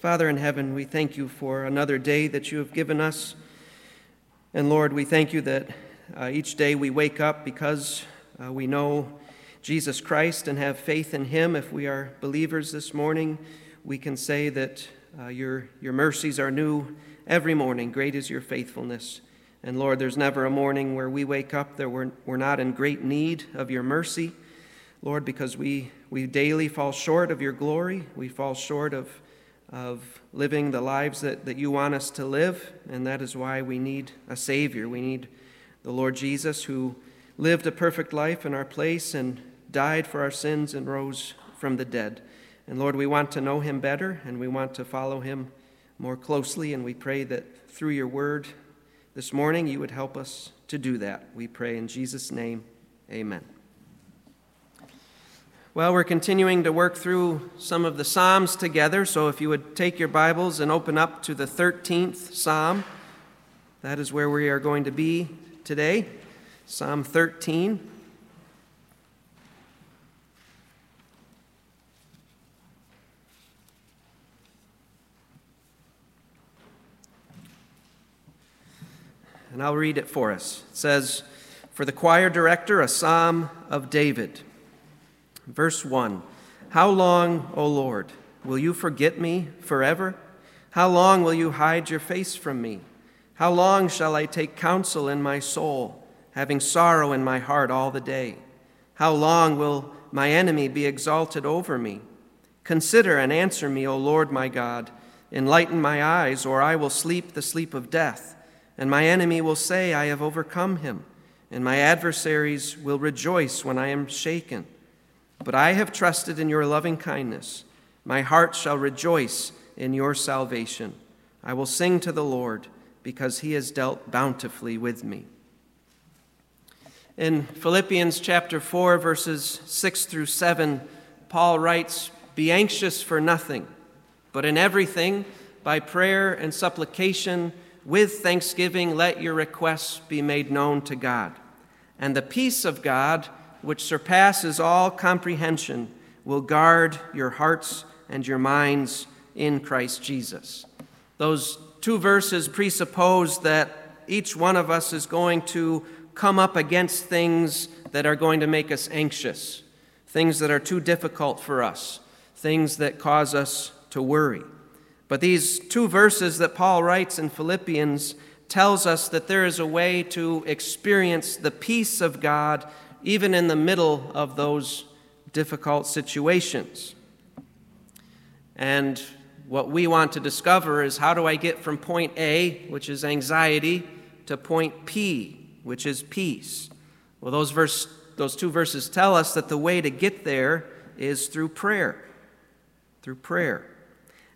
Father in heaven, we thank you for another day that you have given us. And Lord, we thank you that uh, each day we wake up because uh, we know Jesus Christ and have faith in him. If we are believers this morning, we can say that uh, your, your mercies are new every morning. Great is your faithfulness. And Lord, there's never a morning where we wake up that we're, we're not in great need of your mercy. Lord, because we, we daily fall short of your glory. We fall short of, of living the lives that, that you want us to live. And that is why we need a Savior. We need the Lord Jesus, who lived a perfect life in our place and died for our sins and rose from the dead. And Lord, we want to know him better and we want to follow him more closely. And we pray that through your word this morning you would help us to do that. We pray in Jesus' name, amen. Well, we're continuing to work through some of the Psalms together, so if you would take your Bibles and open up to the 13th Psalm, that is where we are going to be today. Psalm 13. And I'll read it for us. It says, For the choir director, a psalm of David. Verse 1 How long, O Lord, will you forget me forever? How long will you hide your face from me? How long shall I take counsel in my soul, having sorrow in my heart all the day? How long will my enemy be exalted over me? Consider and answer me, O Lord my God. Enlighten my eyes, or I will sleep the sleep of death. And my enemy will say, I have overcome him, and my adversaries will rejoice when I am shaken. But I have trusted in your loving kindness. My heart shall rejoice in your salvation. I will sing to the Lord because he has dealt bountifully with me. In Philippians chapter 4, verses 6 through 7, Paul writes, Be anxious for nothing, but in everything, by prayer and supplication, with thanksgiving, let your requests be made known to God. And the peace of God, which surpasses all comprehension, will guard your hearts and your minds in Christ Jesus. Those two verses presuppose that each one of us is going to come up against things that are going to make us anxious, things that are too difficult for us, things that cause us to worry. But these two verses that Paul writes in Philippians tells us that there is a way to experience the peace of God even in the middle of those difficult situations. And what we want to discover is how do I get from point A, which is anxiety, to point P, which is peace? Well, those, verse, those two verses tell us that the way to get there is through prayer. Through prayer.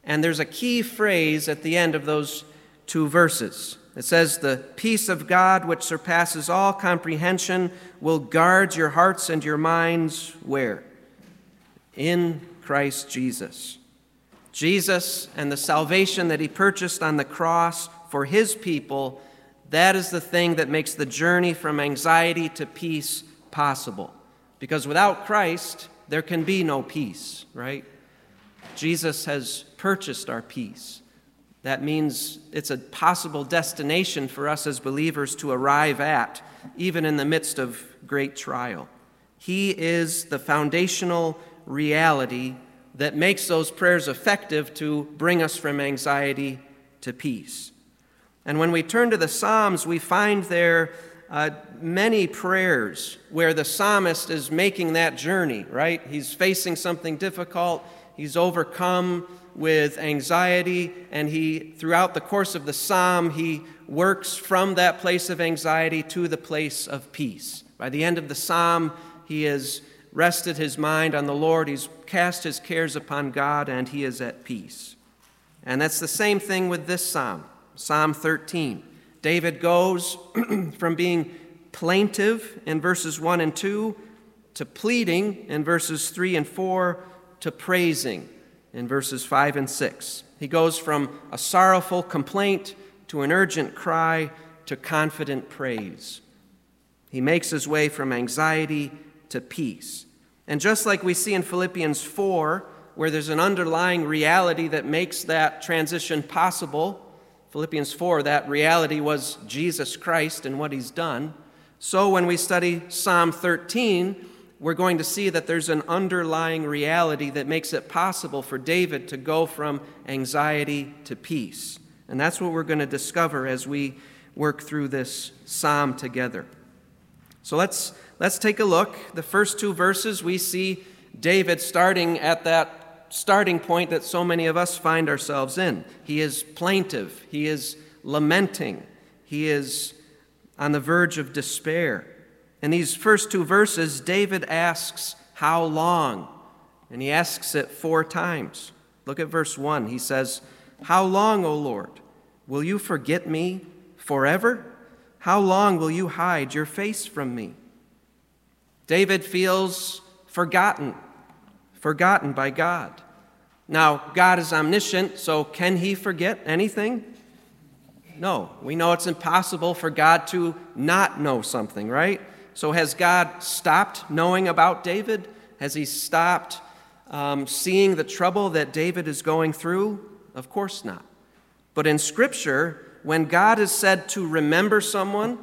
And there's a key phrase at the end of those two verses. It says, The peace of God, which surpasses all comprehension, will guard your hearts and your minds where? In Christ Jesus. Jesus and the salvation that he purchased on the cross for his people, that is the thing that makes the journey from anxiety to peace possible. Because without Christ, there can be no peace, right? Jesus has purchased our peace. That means it's a possible destination for us as believers to arrive at, even in the midst of great trial. He is the foundational reality that makes those prayers effective to bring us from anxiety to peace. And when we turn to the Psalms, we find there uh, many prayers where the psalmist is making that journey, right? He's facing something difficult, he's overcome with anxiety, and he, throughout the course of the psalm, he works from that place of anxiety to the place of peace. By the end of the psalm, he has rested his mind on the Lord, he's cast his cares upon God, and he is at peace. And that's the same thing with this psalm, Psalm 13. David goes from being plaintive in verses 1 and 2 to pleading in verses 3 and 4 to praising in verses 5 and 6. He goes from a sorrowful complaint to an urgent cry to confident praise. He makes his way from anxiety to peace. And just like we see in Philippians 4, where there's an underlying reality that makes that transition possible. Philippians 4, that reality was Jesus Christ and what he's done. So when we study Psalm 13, we're going to see that there's an underlying reality that makes it possible for David to go from anxiety to peace. And that's what we're going to discover as we work through this psalm together. So let's, let's take a look. The first two verses, we see David starting at that starting point that so many of us find ourselves in. He is plaintive, he is lamenting, he is on the verge of despair. In these first two verses, David asks, How long? And he asks it four times. Look at verse 1. He says, How long, O Lord? Will you forget me forever? How long will you hide your face from me? David feels forgotten, forgotten by God. Now, God is omniscient, so can he forget anything? No. We know it's impossible for God to not know something, right? So, has God stopped knowing about David? Has he stopped um, seeing the trouble that David is going through? Of course not. But in Scripture, when God is said to remember someone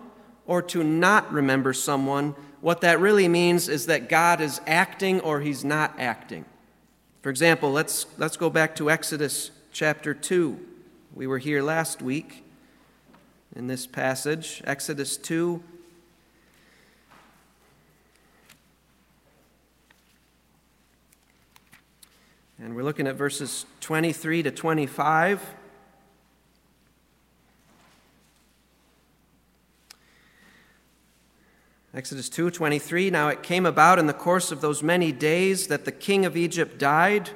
or to not remember someone, what that really means is that God is acting or he's not acting. For example, let's, let's go back to Exodus chapter 2. We were here last week in this passage, Exodus 2. And we're looking at verses 23 to 25. Exodus 2:23 Now it came about in the course of those many days that the king of Egypt died.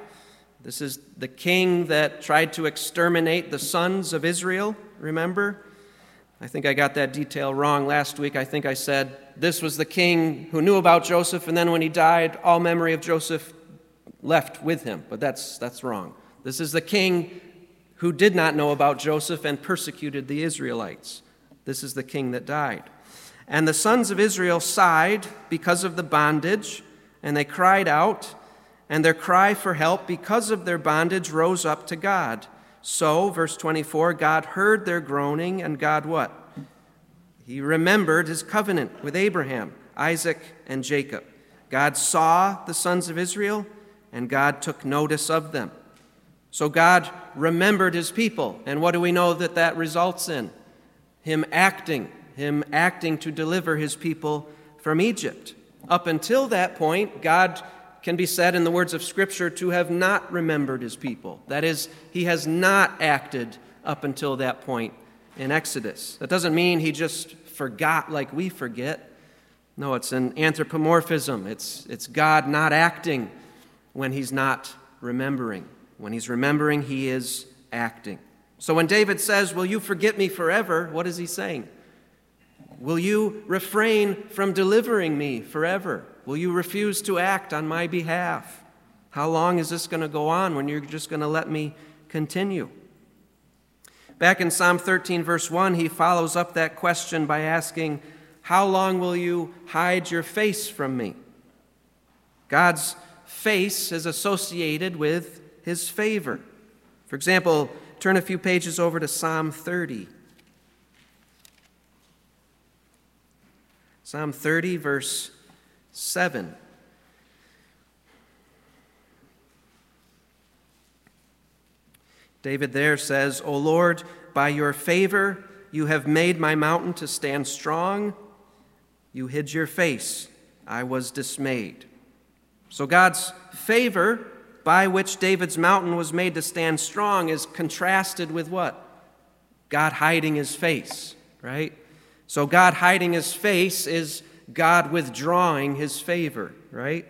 This is the king that tried to exterminate the sons of Israel, remember? I think I got that detail wrong last week. I think I said this was the king who knew about Joseph and then when he died all memory of Joseph left with him, but that's, that's wrong. This is the king who did not know about Joseph and persecuted the Israelites. This is the king that died. And the sons of Israel sighed because of the bondage, and they cried out, and their cry for help because of their bondage rose up to God. So, verse 24, God heard their groaning, and God what? He remembered his covenant with Abraham, Isaac, and Jacob. God saw the sons of Israel and God took notice of them. So God remembered his people. And what do we know that that results in? Him acting, him acting to deliver his people from Egypt. Up until that point, God can be said in the words of Scripture to have not remembered his people. That is, he has not acted up until that point in Exodus. That doesn't mean he just forgot like we forget. No, it's an anthropomorphism. It's, it's God not acting when he's not remembering. When he's remembering, he is acting. So when David says, Will you forget me forever? What is he saying? Will you refrain from delivering me forever? Will you refuse to act on my behalf? How long is this going to go on when you're just going to let me continue? Back in Psalm 13, verse 1, he follows up that question by asking, How long will you hide your face from me? God's face is associated with his favor. For example, turn a few pages over to Psalm 30. Psalm 30, verse 7. David there says, O Lord, by your favor you have made my mountain to stand strong. You hid your face. I was dismayed. So God's favor by which David's mountain was made to stand strong is contrasted with what? God hiding his face, right? So God hiding his face is God withdrawing his favor, right?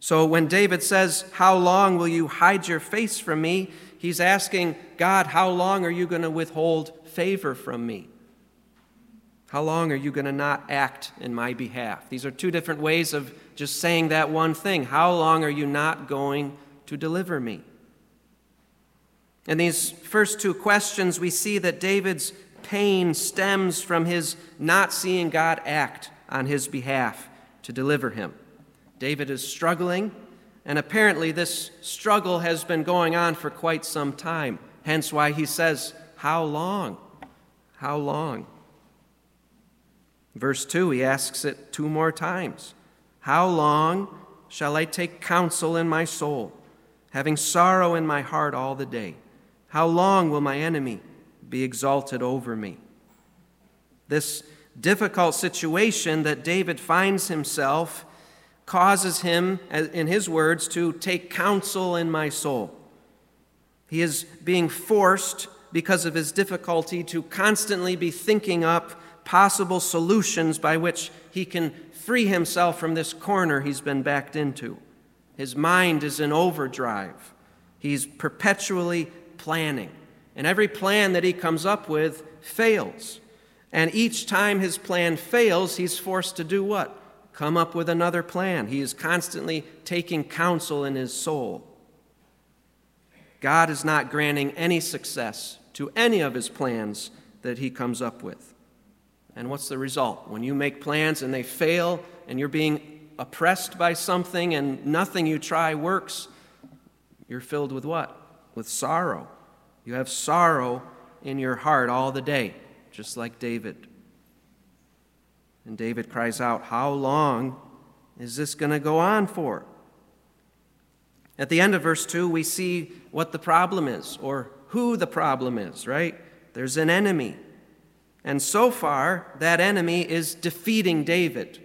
So when David says, How long will you hide your face from me? He's asking, God, how long are you going to withhold favor from me? How long are you going to not act in my behalf? These are two different ways of just saying that one thing. How long are you not going to deliver me? In these first two questions, we see that David's pain stems from his not seeing God act on his behalf to deliver him. David is struggling And apparently, this struggle has been going on for quite some time. Hence, why he says, How long? How long? Verse 2, he asks it two more times How long shall I take counsel in my soul, having sorrow in my heart all the day? How long will my enemy be exalted over me? This difficult situation that David finds himself causes him, in his words, to take counsel in my soul. He is being forced, because of his difficulty, to constantly be thinking up possible solutions by which he can free himself from this corner he's been backed into. His mind is in overdrive. He's perpetually planning. And every plan that he comes up with fails. And each time his plan fails, he's forced to do what? Come up with another plan. He is constantly taking counsel in his soul. God is not granting any success to any of his plans that he comes up with. And what's the result? When you make plans and they fail and you're being oppressed by something and nothing you try works, you're filled with what? With sorrow. You have sorrow in your heart all the day just like David. And David cries out, How long is this going to go on for? At the end of verse 2, we see what the problem is, or who the problem is, right? There's an enemy. And so far, that enemy is defeating David.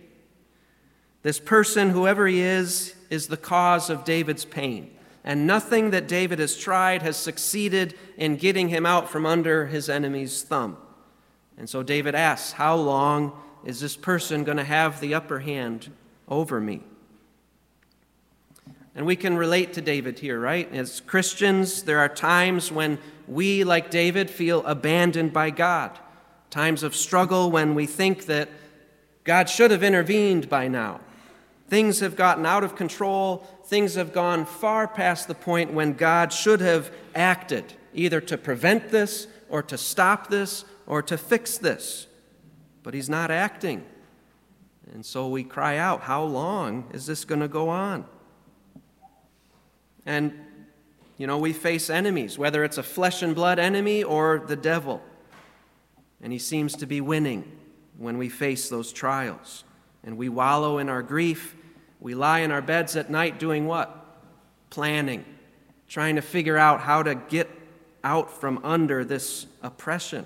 This person, whoever he is, is the cause of David's pain. And nothing that David has tried has succeeded in getting him out from under his enemy's thumb. And so David asks, How long is this person going to have the upper hand over me? And we can relate to David here, right? As Christians, there are times when we, like David, feel abandoned by God. Times of struggle when we think that God should have intervened by now. Things have gotten out of control. Things have gone far past the point when God should have acted, either to prevent this or to stop this or to fix this. But he's not acting. And so we cry out, How long is this going to go on? And, you know, we face enemies, whether it's a flesh and blood enemy or the devil. And he seems to be winning when we face those trials. And we wallow in our grief. We lie in our beds at night doing what? Planning, trying to figure out how to get out from under this oppression.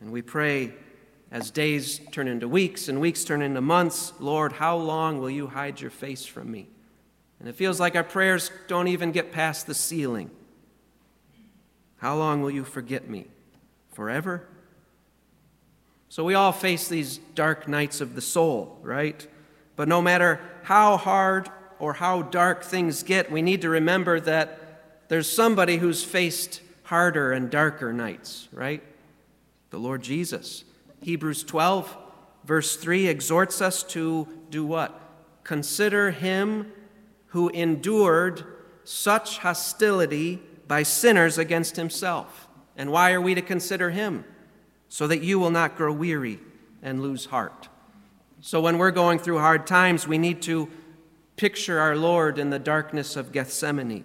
And we pray as days turn into weeks and weeks turn into months, Lord, how long will you hide your face from me? And it feels like our prayers don't even get past the ceiling. How long will you forget me? Forever? So we all face these dark nights of the soul, right? But no matter how hard or how dark things get, we need to remember that there's somebody who's faced harder and darker nights, right? the Lord Jesus. Hebrews 12, verse 3 exhorts us to do what? Consider him who endured such hostility by sinners against himself. And why are we to consider him? So that you will not grow weary and lose heart. So when we're going through hard times, we need to picture our Lord in the darkness of Gethsemane.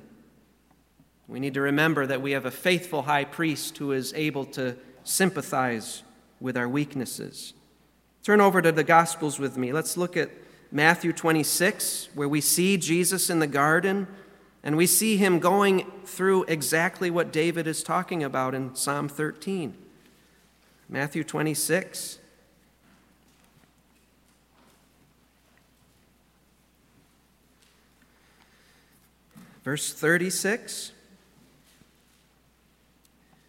We need to remember that we have a faithful high priest who is able to sympathize with our weaknesses. Turn over to the Gospels with me. Let's look at Matthew 26, where we see Jesus in the garden, and we see him going through exactly what David is talking about in Psalm 13. Matthew 26. Verse 36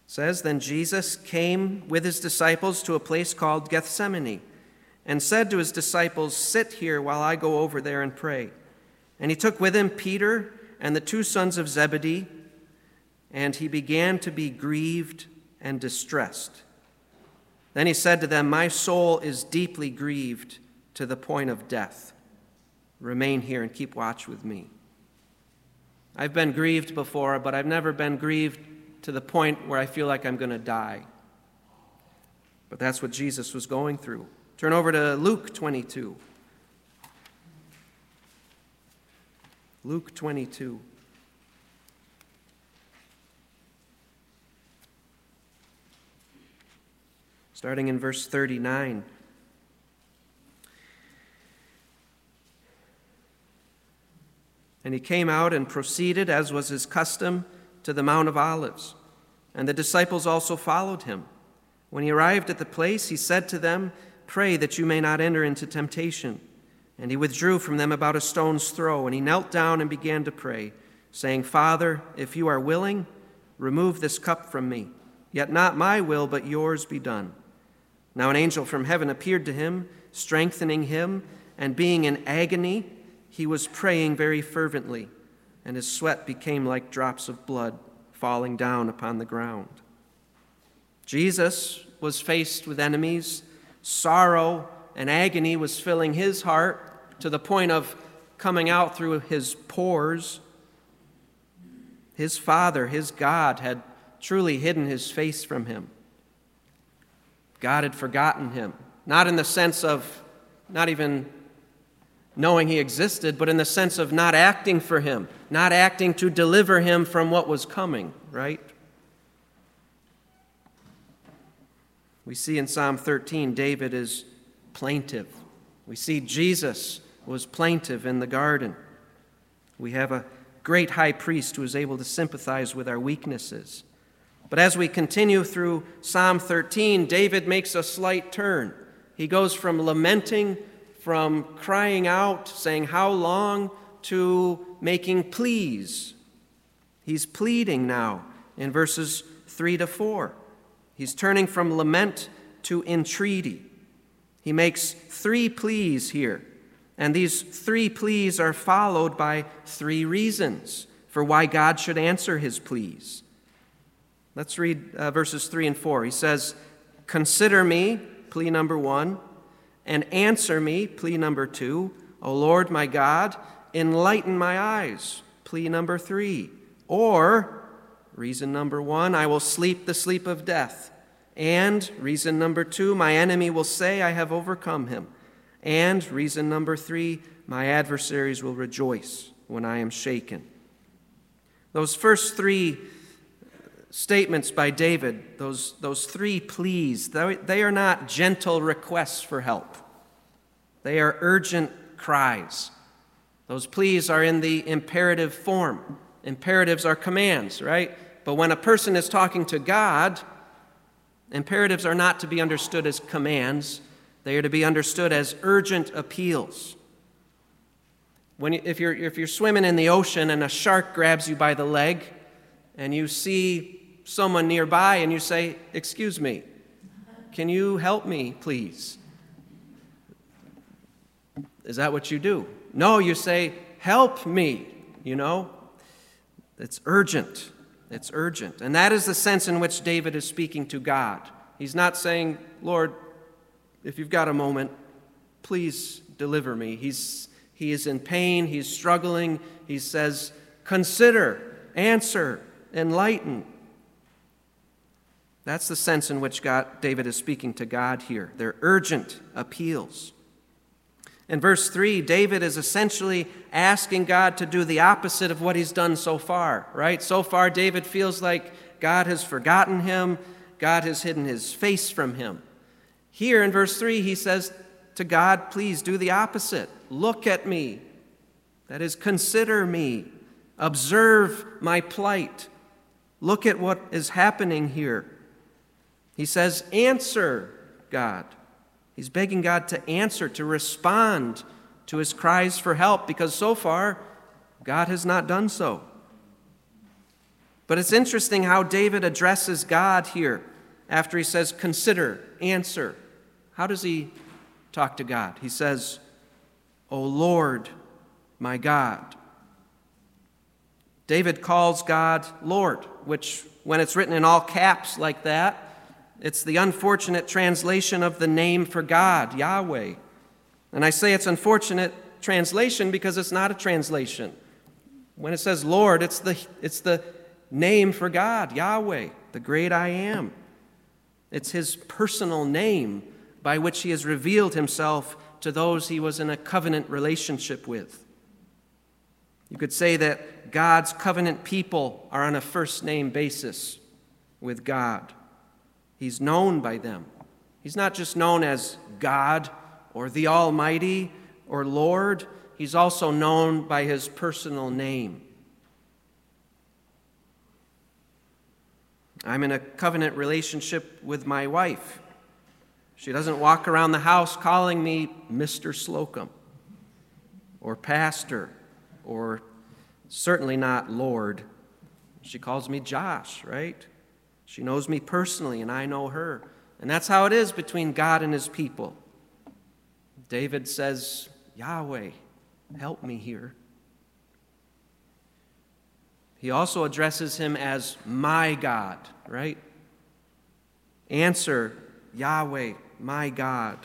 says then Jesus came with his disciples to a place called Gethsemane and said to his disciples, "Sit here while I go over there and pray." And he took with him Peter and the two sons of Zebedee, and he began to be grieved and distressed. Then he said to them, "My soul is deeply grieved to the point of death. Remain here and keep watch with me." I've been grieved before, but I've never been grieved to the point where I feel like I'm going to die. But that's what Jesus was going through. Turn over to Luke 22. Luke 22. Starting in verse 39. And he came out and proceeded, as was his custom, to the Mount of Olives. And the disciples also followed him. When he arrived at the place, he said to them, Pray that you may not enter into temptation. And he withdrew from them about a stone's throw, and he knelt down and began to pray, saying, Father, if you are willing, remove this cup from me. Yet not my will, but yours be done. Now an angel from heaven appeared to him, strengthening him, and being in agony, he was praying very fervently, and his sweat became like drops of blood falling down upon the ground. Jesus was faced with enemies. Sorrow and agony was filling his heart to the point of coming out through his pores. His Father, his God, had truly hidden his face from him. God had forgotten him, not in the sense of not even knowing he existed, but in the sense of not acting for him, not acting to deliver him from what was coming, right? We see in Psalm 13, David is plaintive. We see Jesus was plaintive in the garden. We have a great high priest who is able to sympathize with our weaknesses. But as we continue through Psalm 13, David makes a slight turn. He goes from lamenting from crying out, saying, How long, to making pleas. He's pleading now in verses 3 to 4. He's turning from lament to entreaty. He makes three pleas here, and these three pleas are followed by three reasons for why God should answer his pleas. Let's read uh, verses 3 and 4. He says, Consider me, plea number one and answer me, plea number two. O Lord my God, enlighten my eyes, plea number three. Or, reason number one, I will sleep the sleep of death. And reason number two, my enemy will say, I have overcome him. And reason number three, my adversaries will rejoice when I am shaken. Those first three statements by David, those, those three pleas, they are not gentle requests for help. They are urgent cries. Those pleas are in the imperative form. Imperatives are commands, right? But when a person is talking to God, imperatives are not to be understood as commands, they are to be understood as urgent appeals. When, if, you're, if you're swimming in the ocean and a shark grabs you by the leg, and you see someone nearby and you say, Excuse me, can you help me, please? Is that what you do? No, you say, Help me, you know? It's urgent. It's urgent. And that is the sense in which David is speaking to God. He's not saying, Lord, if you've got a moment, please deliver me. He's, he is in pain, he's struggling. He says, Consider, answer, enlighten. That's the sense in which God, David is speaking to God here. They're urgent appeals. In verse 3, David is essentially asking God to do the opposite of what he's done so far, right? So far, David feels like God has forgotten him, God has hidden his face from him. Here in verse 3, he says to God, Please do the opposite. Look at me. That is, consider me. Observe my plight. Look at what is happening here. He says, Answer, God. He's begging God to answer, to respond to his cries for help, because so far, God has not done so. But it's interesting how David addresses God here after he says, Consider, answer. How does he talk to God? He says, O Lord, my God. David calls God Lord, which, when it's written in all caps like that, it's the unfortunate translation of the name for God, Yahweh. And I say it's unfortunate translation because it's not a translation. When it says Lord, it's the, it's the name for God, Yahweh, the great I am. It's his personal name by which he has revealed himself to those he was in a covenant relationship with. You could say that God's covenant people are on a first name basis with God. He's known by them. He's not just known as God or the Almighty or Lord, he's also known by his personal name. I'm in a covenant relationship with my wife. She doesn't walk around the house calling me Mr. Slocum or Pastor or certainly not Lord. She calls me Josh, right? She knows me personally and I know her. And that's how it is between God and his people. David says, Yahweh, help me here. He also addresses him as my God, right? Answer, Yahweh, my God.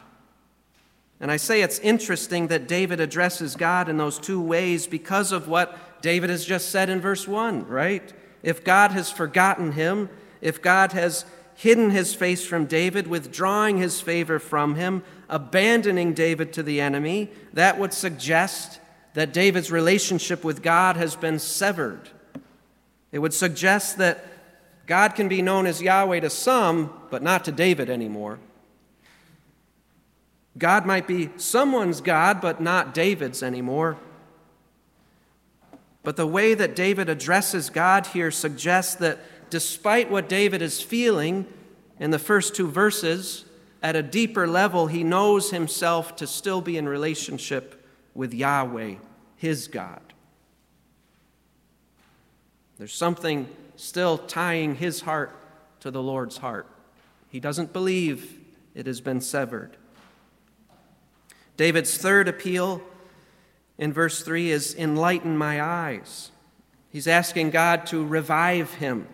And I say it's interesting that David addresses God in those two ways because of what David has just said in verse 1, right? If God has forgotten him, if God has hidden his face from David, withdrawing his favor from him, abandoning David to the enemy, that would suggest that David's relationship with God has been severed. It would suggest that God can be known as Yahweh to some, but not to David anymore. God might be someone's God, but not David's anymore. But the way that David addresses God here suggests that despite what David is feeling in the first two verses, at a deeper level, he knows himself to still be in relationship with Yahweh, his God. There's something still tying his heart to the Lord's heart. He doesn't believe it has been severed. David's third appeal in verse 3 is Enlighten my eyes. He's asking God to revive him.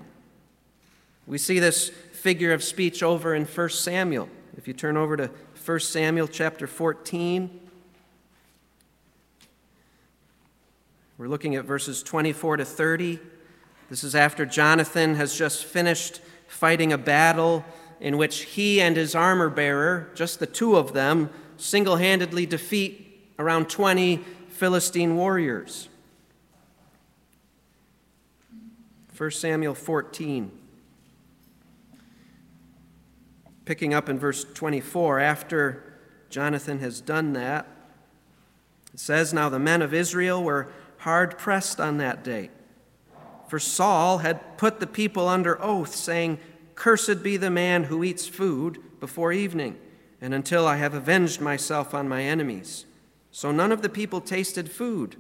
We see this figure of speech over in 1 Samuel. If you turn over to 1 Samuel chapter 14, we're looking at verses 24 to 30. This is after Jonathan has just finished fighting a battle in which he and his armor bearer, just the two of them, single handedly defeat around 20 Philistine warriors. 1 Samuel 14. Picking up in verse 24, after Jonathan has done that, it says, Now the men of Israel were hard pressed on that day. For Saul had put the people under oath, saying, Cursed be the man who eats food before evening and until I have avenged myself on my enemies. So none of the people tasted food.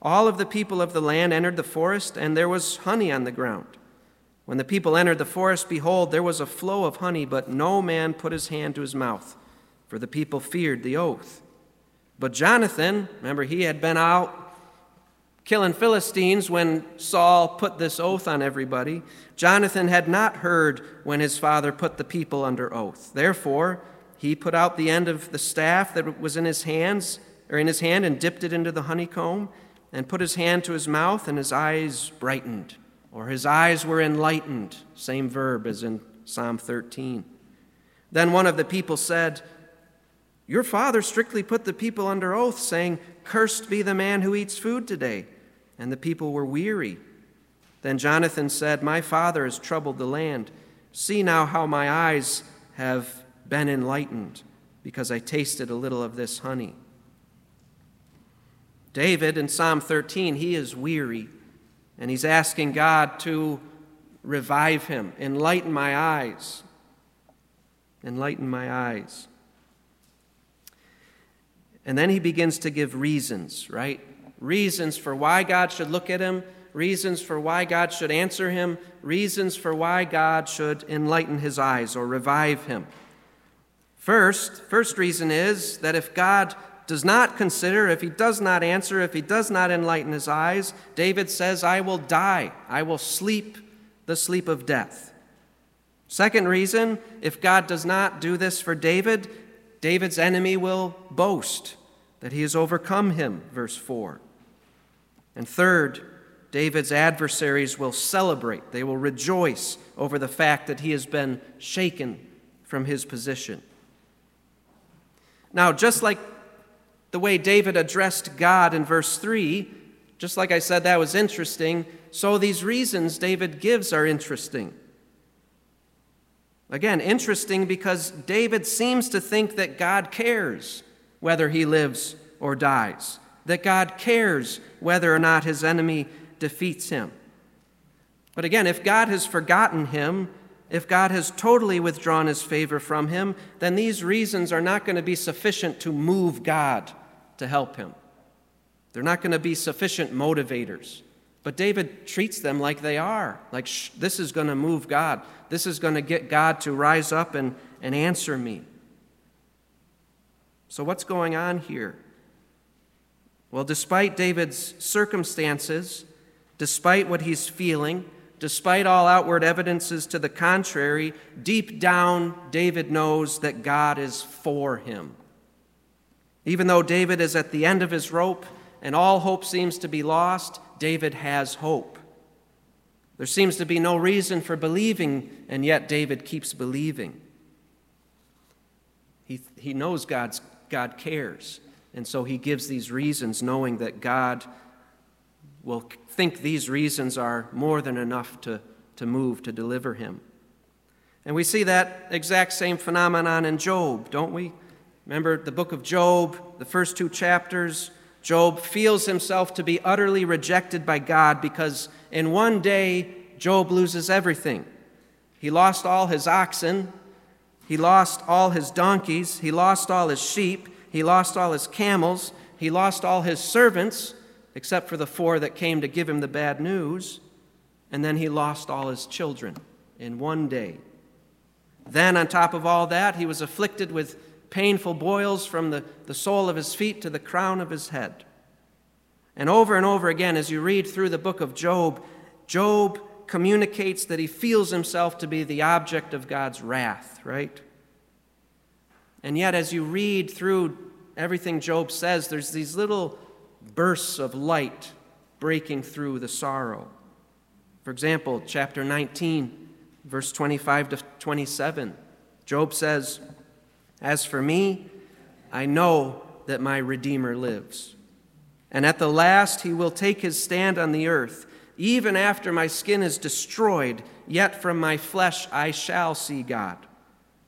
All of the people of the land entered the forest, and there was honey on the ground. When the people entered the forest, behold, there was a flow of honey, but no man put his hand to his mouth, for the people feared the oath. But Jonathan, remember, he had been out killing Philistines when Saul put this oath on everybody. Jonathan had not heard when his father put the people under oath. Therefore, he put out the end of the staff that was in his hands or in his hand and dipped it into the honeycomb and put his hand to his mouth and his eyes brightened or his eyes were enlightened same verb as in Psalm 13 then one of the people said your father strictly put the people under oath saying cursed be the man who eats food today and the people were weary. Then Jonathan said my father has troubled the land. See now how my eyes have been enlightened because I tasted a little of this honey. David in Psalm 13, he is weary and he's asking God to revive him, enlighten my eyes. Enlighten my eyes. And then he begins to give reasons, right? Reasons for why God should look at him, reasons for why God should answer him, reasons for why God should enlighten his eyes or revive him. First, first reason is that if God does not consider, if he does not answer, if he does not enlighten his eyes, David says, I will die. I will sleep the sleep of death. Second reason, if God does not do this for David, David's enemy will boast that he has overcome him, verse 4. And third, David's adversaries will celebrate, they will rejoice over the fact that he has been shaken from his position. Now, just like the way David addressed God in verse 3, Just like I said, that was interesting, so these reasons David gives are interesting. Again, interesting because David seems to think that God cares whether he lives or dies, that God cares whether or not his enemy defeats him. But again, if God has forgotten him, if God has totally withdrawn his favor from him, then these reasons are not going to be sufficient to move God to help him. They're not going to be sufficient motivators. But David treats them like they are. Like, this is going to move God. This is going to get God to rise up and, and answer me. So, what's going on here? Well, despite David's circumstances, despite what he's feeling, despite all outward evidences to the contrary, deep down, David knows that God is for him. Even though David is at the end of his rope and all hope seems to be lost, David has hope. There seems to be no reason for believing, and yet David keeps believing. He, he knows God's, God cares, and so he gives these reasons, knowing that God will think these reasons are more than enough to, to move to deliver him. And we see that exact same phenomenon in Job, don't we? Remember the book of Job, the first two chapters. Job feels himself to be utterly rejected by God because in one day, Job loses everything. He lost all his oxen, he lost all his donkeys, he lost all his sheep, he lost all his camels, he lost all his servants, except for the four that came to give him the bad news, and then he lost all his children in one day. Then, on top of all that, he was afflicted with painful boils from the, the sole of his feet to the crown of his head. And over and over again, as you read through the book of Job, Job communicates that he feels himself to be the object of God's wrath, right? And yet, as you read through everything Job says, there's these little bursts of light breaking through the sorrow. For example, chapter 19, verse 25 to 27, Job says, as for me, I know that my Redeemer lives. And at the last he will take his stand on the earth. Even after my skin is destroyed, yet from my flesh I shall see God,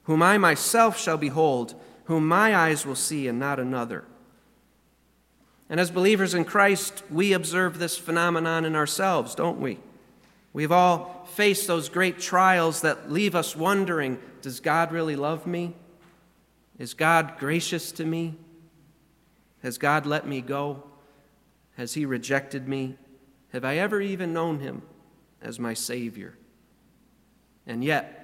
whom I myself shall behold, whom my eyes will see, and not another. And as believers in Christ, we observe this phenomenon in ourselves, don't we? We've all faced those great trials that leave us wondering does God really love me? Is God gracious to me? Has God let me go? Has He rejected me? Have I ever even known Him as my Savior? And yet,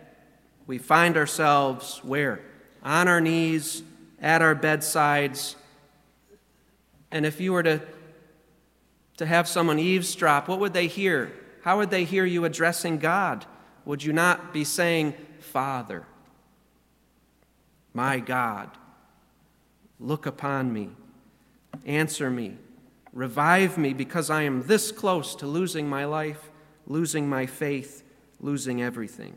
we find ourselves where? On our knees, at our bedsides. And if you were to, to have someone eavesdrop, what would they hear? How would they hear you addressing God? Would you not be saying, Father? My God, look upon me, answer me, revive me, because I am this close to losing my life, losing my faith, losing everything.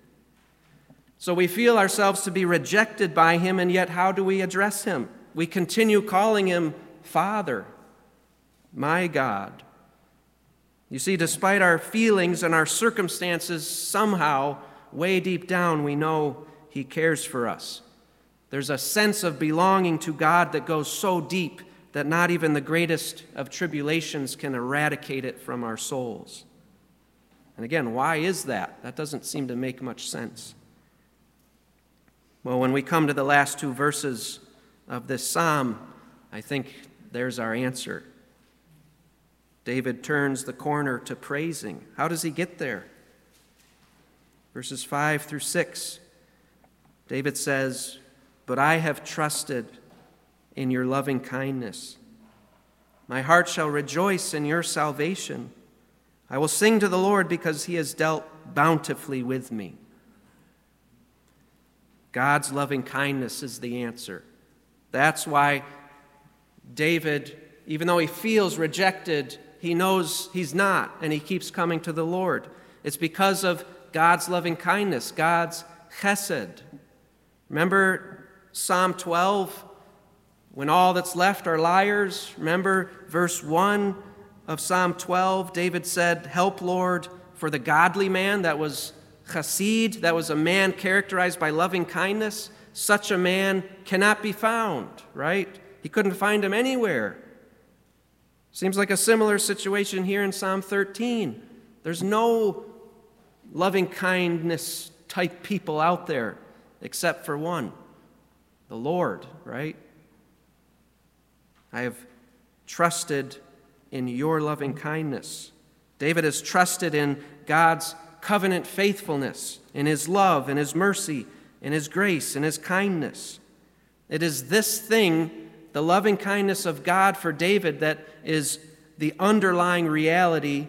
So we feel ourselves to be rejected by Him, and yet how do we address Him? We continue calling Him Father, my God. You see, despite our feelings and our circumstances, somehow, way deep down, we know He cares for us. There's a sense of belonging to God that goes so deep that not even the greatest of tribulations can eradicate it from our souls. And again, why is that? That doesn't seem to make much sense. Well, when we come to the last two verses of this psalm, I think there's our answer. David turns the corner to praising. How does he get there? Verses 5 through 6, David says, but I have trusted in your loving kindness. My heart shall rejoice in your salvation. I will sing to the Lord because he has dealt bountifully with me. God's loving kindness is the answer. That's why David, even though he feels rejected, he knows he's not, and he keeps coming to the Lord. It's because of God's loving kindness, God's chesed. Remember Psalm 12, when all that's left are liars. Remember verse 1 of Psalm 12, David said, Help, Lord, for the godly man. That was chassid, that was a man characterized by loving kindness. Such a man cannot be found, right? He couldn't find him anywhere. Seems like a similar situation here in Psalm 13. There's no loving kindness type people out there except for one the Lord, right? I have trusted in your loving kindness. David has trusted in God's covenant faithfulness, in his love, in his mercy, in his grace, in his kindness. It is this thing, the loving kindness of God for David, that is the underlying reality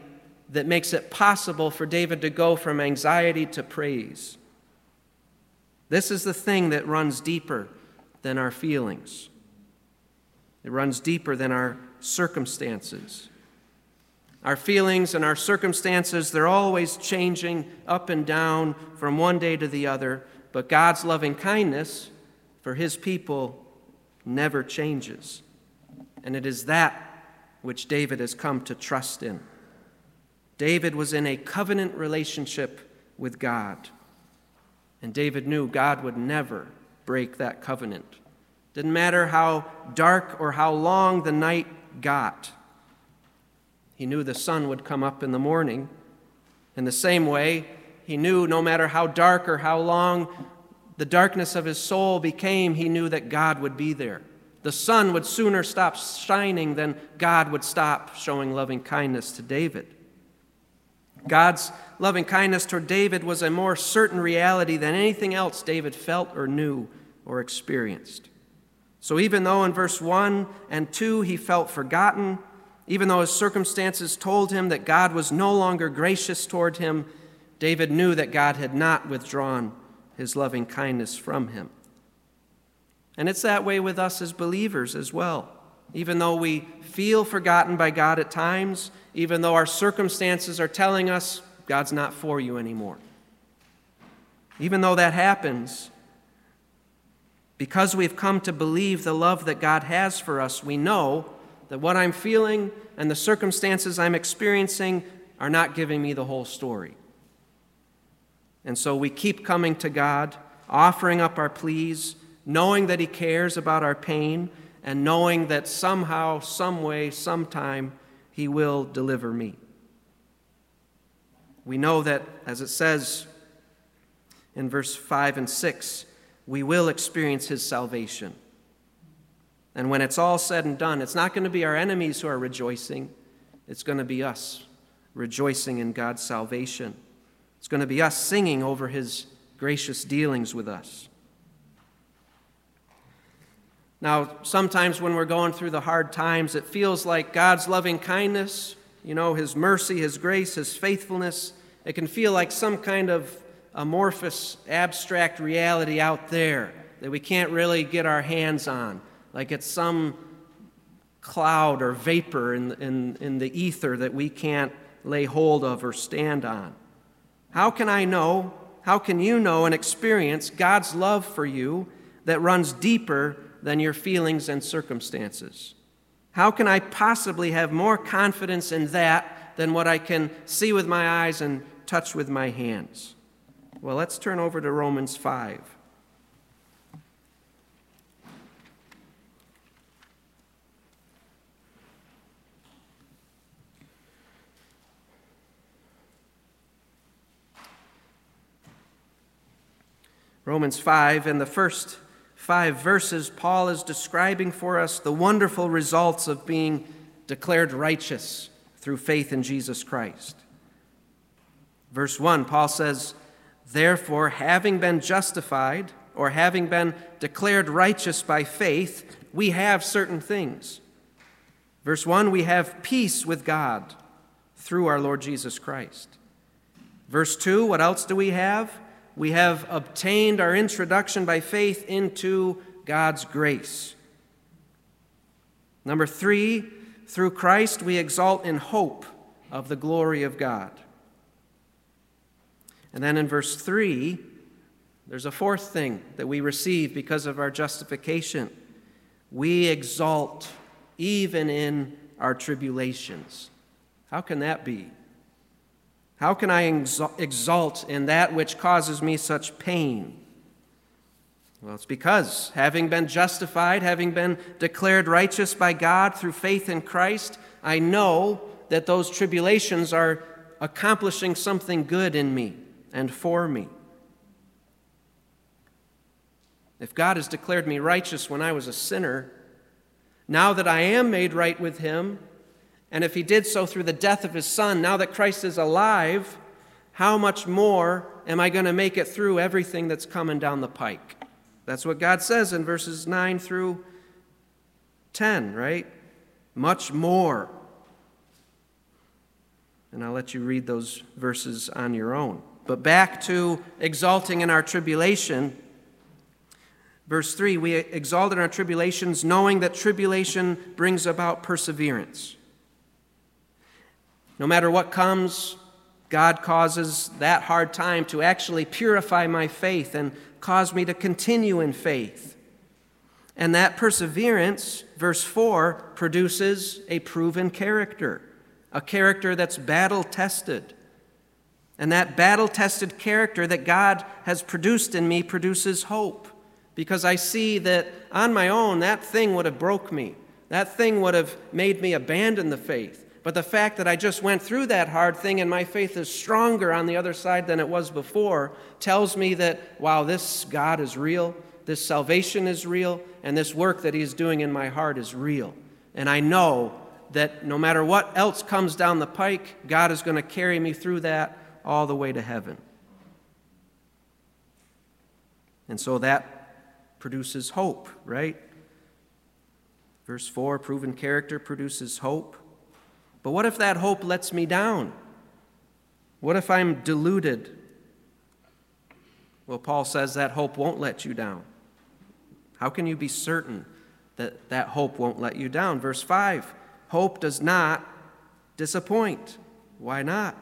that makes it possible for David to go from anxiety to praise. This is the thing that runs deeper than our feelings. It runs deeper than our circumstances. Our feelings and our circumstances, they're always changing up and down from one day to the other, but God's loving kindness for his people never changes. And it is that which David has come to trust in. David was in a covenant relationship with God. And David knew God would never break that covenant. Didn't matter how dark or how long the night got. He knew the sun would come up in the morning. In the same way, he knew no matter how dark or how long the darkness of his soul became, he knew that God would be there. The sun would sooner stop shining than God would stop showing loving kindness to David. God's loving kindness toward David was a more certain reality than anything else David felt or knew or experienced. So even though in verse 1 and 2 he felt forgotten, even though his circumstances told him that God was no longer gracious toward him, David knew that God had not withdrawn his loving kindness from him. And it's that way with us as believers as well. Even though we feel forgotten by God at times, even though our circumstances are telling us God's not for you anymore. Even though that happens, because we've come to believe the love that God has for us, we know that what I'm feeling and the circumstances I'm experiencing are not giving me the whole story. And so we keep coming to God, offering up our pleas, knowing that He cares about our pain, and knowing that somehow, some way, sometime, He will deliver me. We know that, as it says in verse 5 and 6, we will experience His salvation. And when it's all said and done, it's not going to be our enemies who are rejoicing, it's going to be us rejoicing in God's salvation. It's going to be us singing over His gracious dealings with us. Now, sometimes when we're going through the hard times, it feels like God's loving kindness, you know, His mercy, His grace, His faithfulness, it can feel like some kind of amorphous, abstract reality out there that we can't really get our hands on, like it's some cloud or vapor in, in, in the ether that we can't lay hold of or stand on. How can I know, how can you know and experience God's love for you that runs deeper than your feelings and circumstances? How can I possibly have more confidence in that than what I can see with my eyes and touch with my hands? Well, let's turn over to Romans 5. Romans 5, in the first five verses, Paul is describing for us the wonderful results of being declared righteous through faith in Jesus Christ. Verse 1, Paul says, Therefore, having been justified, or having been declared righteous by faith, we have certain things. Verse 1, we have peace with God through our Lord Jesus Christ. Verse 2, what else do we have? we have obtained our introduction by faith into God's grace. Number three, through Christ we exalt in hope of the glory of God. And then in verse 3, there's a fourth thing that we receive because of our justification. We exalt even in our tribulations. How can that be? How can I exult in that which causes me such pain? Well, it's because, having been justified, having been declared righteous by God through faith in Christ, I know that those tribulations are accomplishing something good in me and for me. If God has declared me righteous when I was a sinner, now that I am made right with Him, and if He did so through the death of His Son, now that Christ is alive, how much more am I going to make it through everything that's coming down the pike? That's what God says in verses 9 through 10, right? Much more. And I'll let you read those verses on your own. But back to exalting in our tribulation. Verse 3 We exalt in our tribulations, knowing that tribulation brings about perseverance. No matter what comes, God causes that hard time to actually purify my faith and cause me to continue in faith. And that perseverance, verse 4, produces a proven character, a character that's battle tested. And that battle tested character that God has produced in me produces hope because I see that on my own, that thing would have broke me. That thing would have made me abandon the faith. But the fact that I just went through that hard thing and my faith is stronger on the other side than it was before tells me that, wow, this God is real, this salvation is real, and this work that He's doing in my heart is real. And I know that no matter what else comes down the pike, God is going to carry me through that all the way to heaven. And so that produces hope, right? Verse 4 proven character produces hope. But what if that hope lets me down? What if I'm deluded? Well, Paul says that hope won't let you down. How can you be certain that that hope won't let you down? Verse 5 Hope does not disappoint. Why not?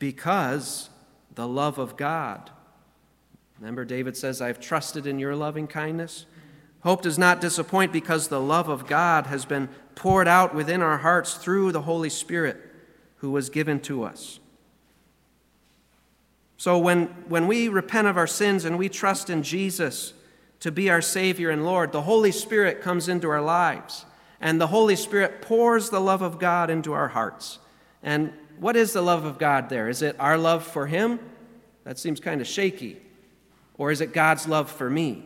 Because the love of God. Remember, David says, I've trusted in your loving kindness. Hope does not disappoint because the love of God has been poured out within our hearts through the Holy Spirit who was given to us. So when, when we repent of our sins and we trust in Jesus to be our Savior and Lord, the Holy Spirit comes into our lives. And the Holy Spirit pours the love of God into our hearts. And what is the love of God there? Is it our love for Him? That seems kind of shaky. Or is it God's love for me?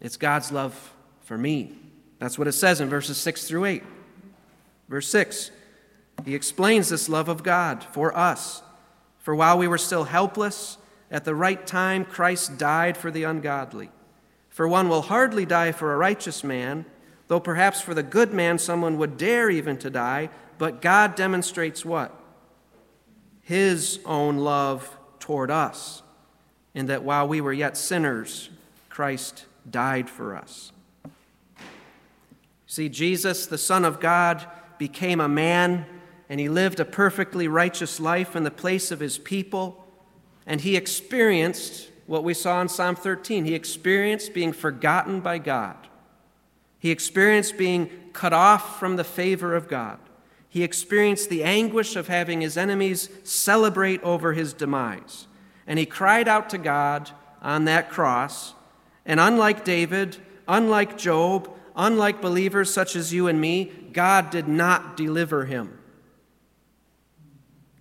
It's God's love for me. That's what it says in verses 6 through 8. Verse 6, he explains this love of God for us. For while we were still helpless, at the right time Christ died for the ungodly. For one will hardly die for a righteous man, though perhaps for the good man someone would dare even to die, but God demonstrates what? His own love toward us, in that while we were yet sinners, Christ died for us. See, Jesus, the Son of God, became a man and he lived a perfectly righteous life in the place of his people. And he experienced what we saw in Psalm 13. He experienced being forgotten by God. He experienced being cut off from the favor of God. He experienced the anguish of having his enemies celebrate over his demise. And he cried out to God on that cross and unlike David, unlike Job, unlike believers such as you and me, God did not deliver him.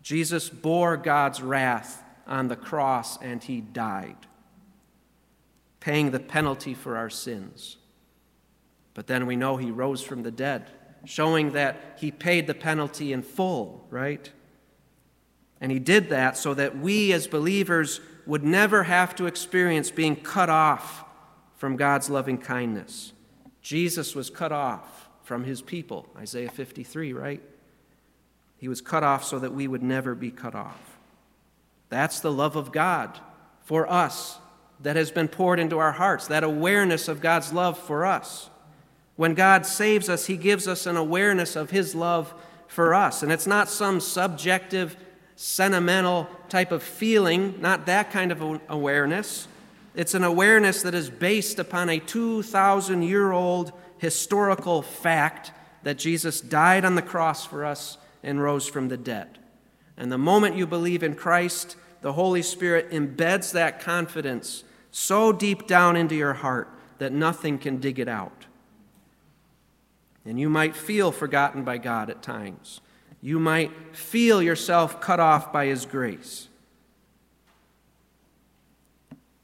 Jesus bore God's wrath on the cross and he died, paying the penalty for our sins. But then we know he rose from the dead, showing that he paid the penalty in full, right? And he did that so that we as believers would never have to experience being cut off from God's loving kindness. Jesus was cut off from his people, Isaiah 53, right? He was cut off so that we would never be cut off. That's the love of God for us that has been poured into our hearts, that awareness of God's love for us. When God saves us, He gives us an awareness of His love for us. And it's not some subjective, sentimental type of feeling, not that kind of awareness. It's an awareness that is based upon a 2,000 year old historical fact that Jesus died on the cross for us and rose from the dead. And the moment you believe in Christ, the Holy Spirit embeds that confidence so deep down into your heart that nothing can dig it out. And you might feel forgotten by God at times. You might feel yourself cut off by His grace.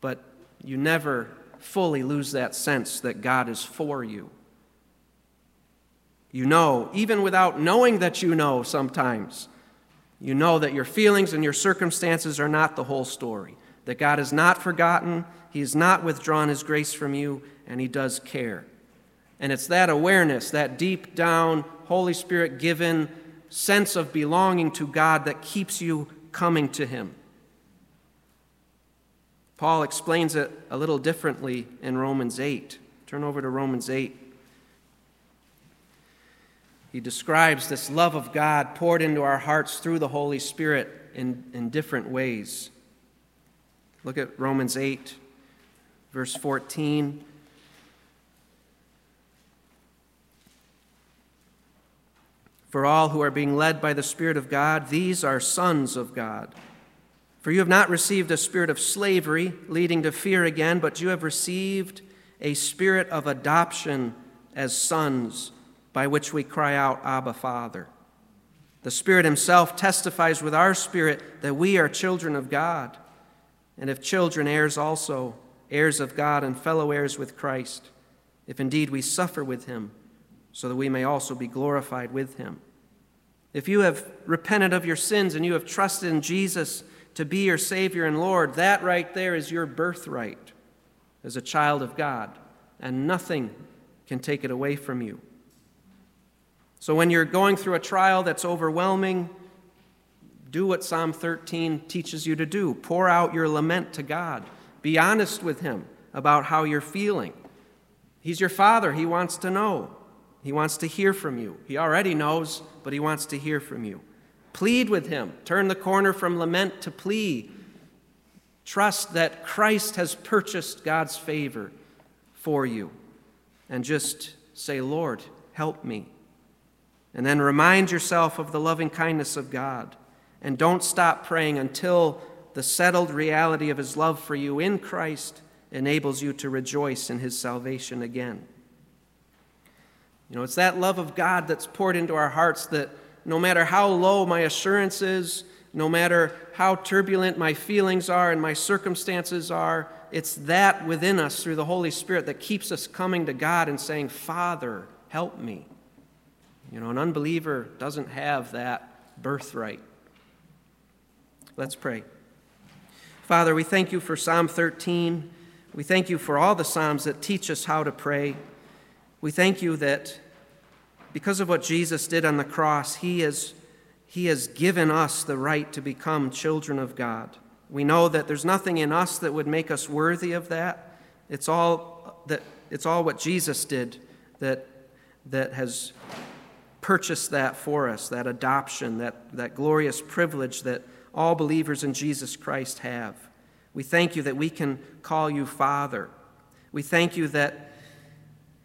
But you never fully lose that sense that God is for you. You know, even without knowing that you know sometimes, you know that your feelings and your circumstances are not the whole story, that God has not forgotten, He has not withdrawn His grace from you, and He does care. And it's that awareness, that deep down, Holy Spirit given sense of belonging to God that keeps you coming to Him. Paul explains it a little differently in Romans 8. Turn over to Romans 8. He describes this love of God poured into our hearts through the Holy Spirit in, in different ways. Look at Romans 8, verse 14. For all who are being led by the Spirit of God, these are sons of God. For you have not received a spirit of slavery, leading to fear again, but you have received a spirit of adoption as sons by which we cry out, Abba, Father. The Spirit Himself testifies with our spirit that we are children of God, and if children, heirs also, heirs of God and fellow heirs with Christ, if indeed we suffer with Him, so that we may also be glorified with Him. If you have repented of your sins and you have trusted in Jesus to be your Savior and Lord, that right there is your birthright as a child of God, and nothing can take it away from you. So when you're going through a trial that's overwhelming, do what Psalm 13 teaches you to do pour out your lament to God. Be honest with Him about how you're feeling. He's your Father, He wants to know. He wants to hear from you. He already knows, but He wants to hear from you. Plead with Him. Turn the corner from lament to plea. Trust that Christ has purchased God's favor for you. And just say, Lord, help me. And then remind yourself of the loving kindness of God. And don't stop praying until the settled reality of His love for you in Christ enables you to rejoice in His salvation again. You know, it's that love of God that's poured into our hearts that no matter how low my assurance is, no matter how turbulent my feelings are and my circumstances are, it's that within us through the Holy Spirit that keeps us coming to God and saying, Father, help me. You know, an unbeliever doesn't have that birthright. Let's pray. Father, we thank you for Psalm 13. We thank you for all the Psalms that teach us how to pray. We thank you that because of what Jesus did on the cross, he has, he has given us the right to become children of God. We know that there's nothing in us that would make us worthy of that. It's all, that, it's all what Jesus did that, that has purchased that for us, that adoption, that, that glorious privilege that all believers in Jesus Christ have. We thank you that we can call you Father. We thank you that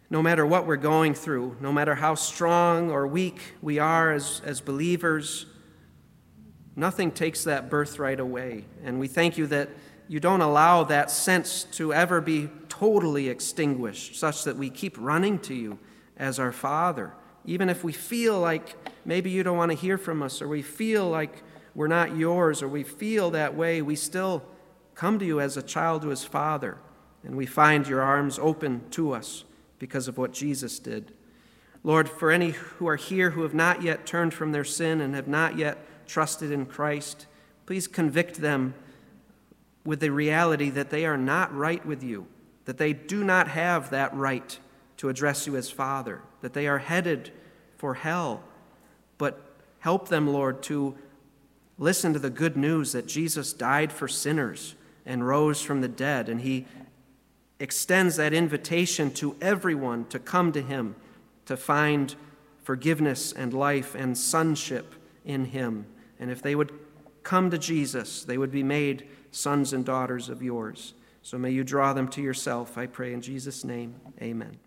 no matter what we're going through, no matter how strong or weak we are as, as believers, nothing takes that birthright away. And we thank you that you don't allow that sense to ever be totally extinguished, such that we keep running to you as our Father. Even if we feel like maybe you don't want to hear from us, or we feel like we're not yours, or we feel that way, we still come to you as a child to his father, and we find your arms open to us because of what Jesus did. Lord, for any who are here who have not yet turned from their sin and have not yet trusted in Christ, please convict them with the reality that they are not right with you, that they do not have that right to address you as Father, that they are headed for hell. But help them, Lord, to listen to the good news that Jesus died for sinners and rose from the dead. And he extends that invitation to everyone to come to him to find forgiveness and life and sonship in him. And if they would come to Jesus, they would be made sons and daughters of yours. So may you draw them to yourself, I pray in Jesus' name. Amen.